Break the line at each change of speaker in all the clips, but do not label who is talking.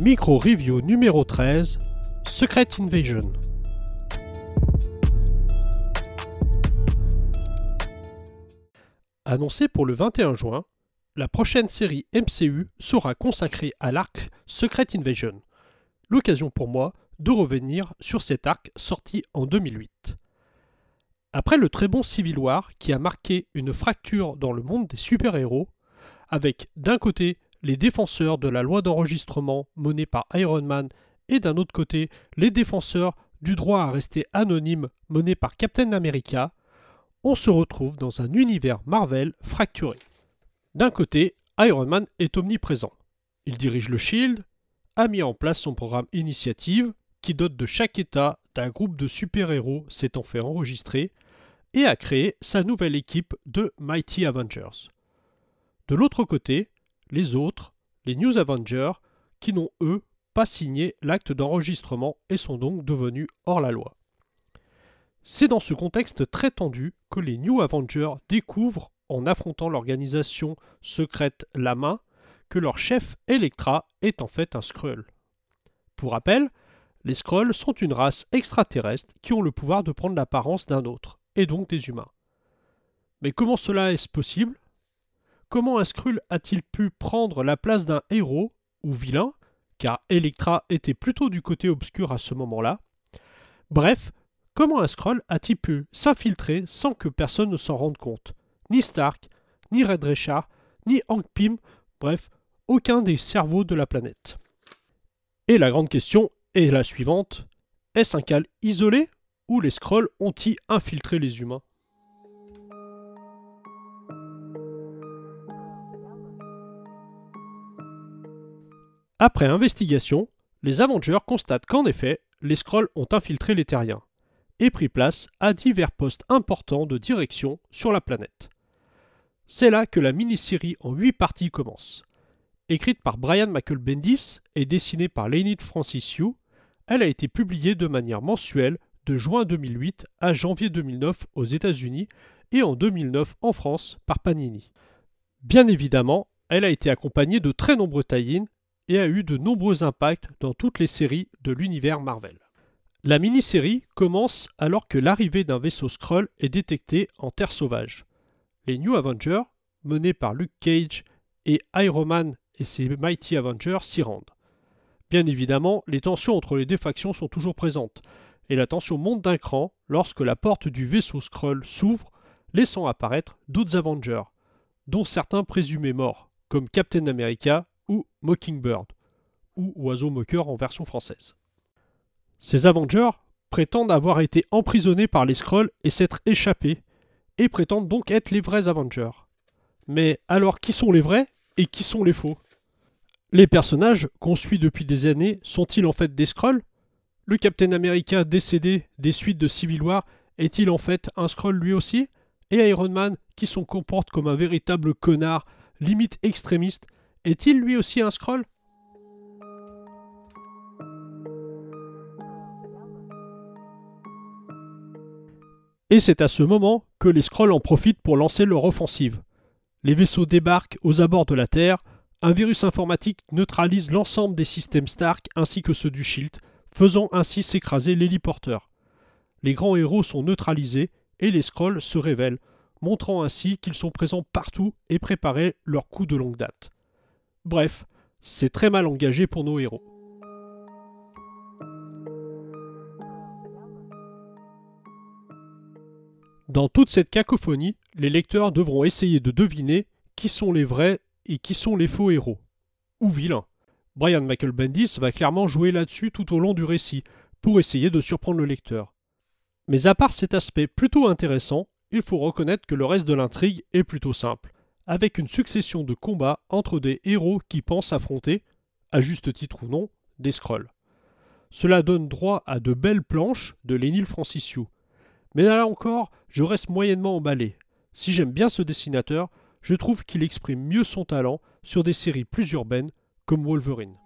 Micro Review numéro 13 Secret Invasion. Annoncé pour le 21 juin, la prochaine série MCU sera consacrée à l'arc Secret Invasion. L'occasion pour moi de revenir sur cet arc sorti en 2008. Après le très bon Civil War qui a marqué une fracture dans le monde des super-héros, avec d'un côté les défenseurs de la loi d'enregistrement menée par Iron Man et d'un autre côté les défenseurs du droit à rester anonyme menés par Captain America, on se retrouve dans un univers Marvel fracturé. D'un côté, Iron Man est omniprésent. Il dirige le Shield, a mis en place son programme Initiative, qui dote de chaque État d'un groupe de super-héros s'étant fait enregistrer, et a créé sa nouvelle équipe de Mighty Avengers. De l'autre côté, les autres, les News Avengers, qui n'ont eux pas signé l'acte d'enregistrement et sont donc devenus hors la loi. C'est dans ce contexte très tendu que les New Avengers découvrent, en affrontant l'organisation secrète La Main, que leur chef Electra est en fait un Skrull. Pour rappel, les Skrulls sont une race extraterrestre qui ont le pouvoir de prendre l'apparence d'un autre, et donc des humains. Mais comment cela est-ce possible? Comment un Skrull a-t-il pu prendre la place d'un héros, ou vilain, car Electra était plutôt du côté obscur à ce moment-là? Bref, comment un Skrull a-t-il pu s'infiltrer sans que personne ne s'en rende compte? Ni Stark, ni Red Richard, ni Hank Pym, bref, aucun des cerveaux de la planète. Et la grande question est la suivante est-ce un cas isolé ou les Skrulls ont-ils infiltré les humains? Après investigation, les Avengers constatent qu'en effet, les Skrulls ont infiltré les Terriens et pris place à divers postes importants de direction sur la planète. C'est là que la mini-série en 8 parties commence. Écrite par Brian McElbendis et dessinée par Leonid Francissiou, elle a été publiée de manière mensuelle de juin 2008 à janvier 2009 aux États-Unis et en 2009 en France par Panini. Bien évidemment, elle a été accompagnée de très nombreux tie et a eu de nombreux impacts dans toutes les séries de l'univers Marvel. La mini-série commence alors que l'arrivée d'un vaisseau Skrull est détectée en Terre sauvage. Les New Avengers, menés par Luke Cage et Iron Man et ses Mighty Avengers, s'y rendent. Bien évidemment, les tensions entre les deux factions sont toujours présentes, et la tension monte d'un cran lorsque la porte du vaisseau Skrull s'ouvre, laissant apparaître d'autres Avengers, dont certains présumés morts, comme Captain America ou Mockingbird, ou Oiseau Moqueur en version française. Ces Avengers prétendent avoir été emprisonnés par les Skrulls et s'être échappés, et prétendent donc être les vrais Avengers. Mais alors qui sont les vrais et qui sont les faux? Les personnages qu'on suit depuis des années sont-ils en fait des Skrulls? Le Captain America décédé des suites de Civil War est-il en fait un Skrull lui aussi? Et Iron Man, qui se comporte comme un véritable connard, limite extrémiste, est-il lui aussi un scroll? Et c'est à ce moment que les Skrulls en profitent pour lancer leur offensive. Les vaisseaux débarquent aux abords de la Terre, un virus informatique neutralise l'ensemble des systèmes Stark ainsi que ceux du Shield, faisant ainsi s'écraser l'héliporteur. Les grands héros sont neutralisés et les Skrulls se révèlent, montrant ainsi qu'ils sont présents partout et préparés leur coup de longue date. Bref, c'est très mal engagé pour nos héros. Dans toute cette cacophonie, les lecteurs devront essayer de deviner qui sont les vrais et qui sont les faux héros. Ou vilains. Brian Michael Bendis va clairement jouer là-dessus tout au long du récit, pour essayer de surprendre le lecteur. Mais à part cet aspect plutôt intéressant, il faut reconnaître que le reste de l'intrigue est plutôt simple avec une succession de combats entre des héros qui pensent affronter, à juste titre ou non, des scrolls. Cela donne droit à de belles planches de Lénil Francissiou. Mais là encore, je reste moyennement emballé. Si j'aime bien ce dessinateur, je trouve qu'il exprime mieux son talent sur des séries plus urbaines comme Wolverine.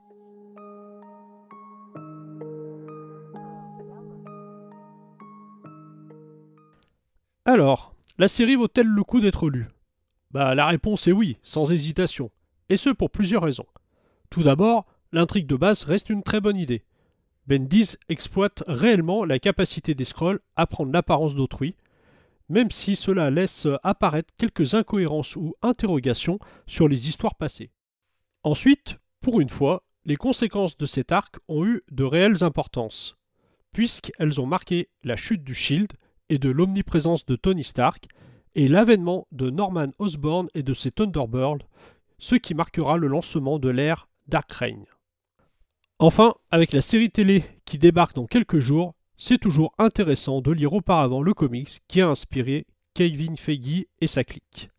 Alors, la série vaut-elle le coup d'être lue? Bah, la réponse est oui, sans hésitation, et ce pour plusieurs raisons. Tout d'abord, l'intrigue de base reste une très bonne idée. Bendis exploite réellement la capacité des scrolls à prendre l'apparence d'autrui, même si cela laisse apparaître quelques incohérences ou interrogations sur les histoires passées. Ensuite, pour une fois, les conséquences de cet arc ont eu de réelles importances, puisqu'elles ont marqué la chute du Shield et de l'omniprésence de Tony Stark, et l'avènement de Norman Osborn et de ses Thunderbirds, ce qui marquera le lancement de l'ère Dark Reign. Enfin, avec la série télé qui débarque dans quelques jours, c'est toujours intéressant de lire auparavant le comics qui a inspiré Kevin Feige et sa clique.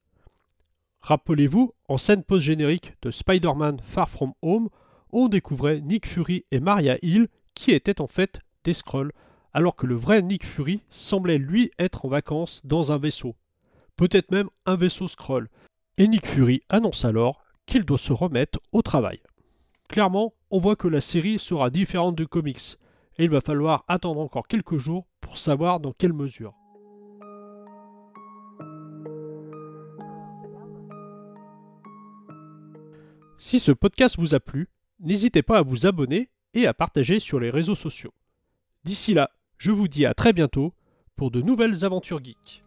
Rappelez-vous, en scène post-générique de Spider-Man Far From Home, on découvrait Nick Fury et Maria Hill qui étaient en fait des Skrulls, alors que le vrai Nick Fury semblait lui être en vacances dans un vaisseau. Peut-être même un vaisseau Skrull. Et Nick Fury annonce alors qu'il doit se remettre au travail. Clairement, on voit que la série sera différente du comics, et il va falloir attendre encore quelques jours pour savoir dans quelle mesure. Si ce podcast vous a plu, n'hésitez pas à vous abonner et à partager sur les réseaux sociaux. D'ici là, je vous dis à très bientôt pour de nouvelles aventures geeks.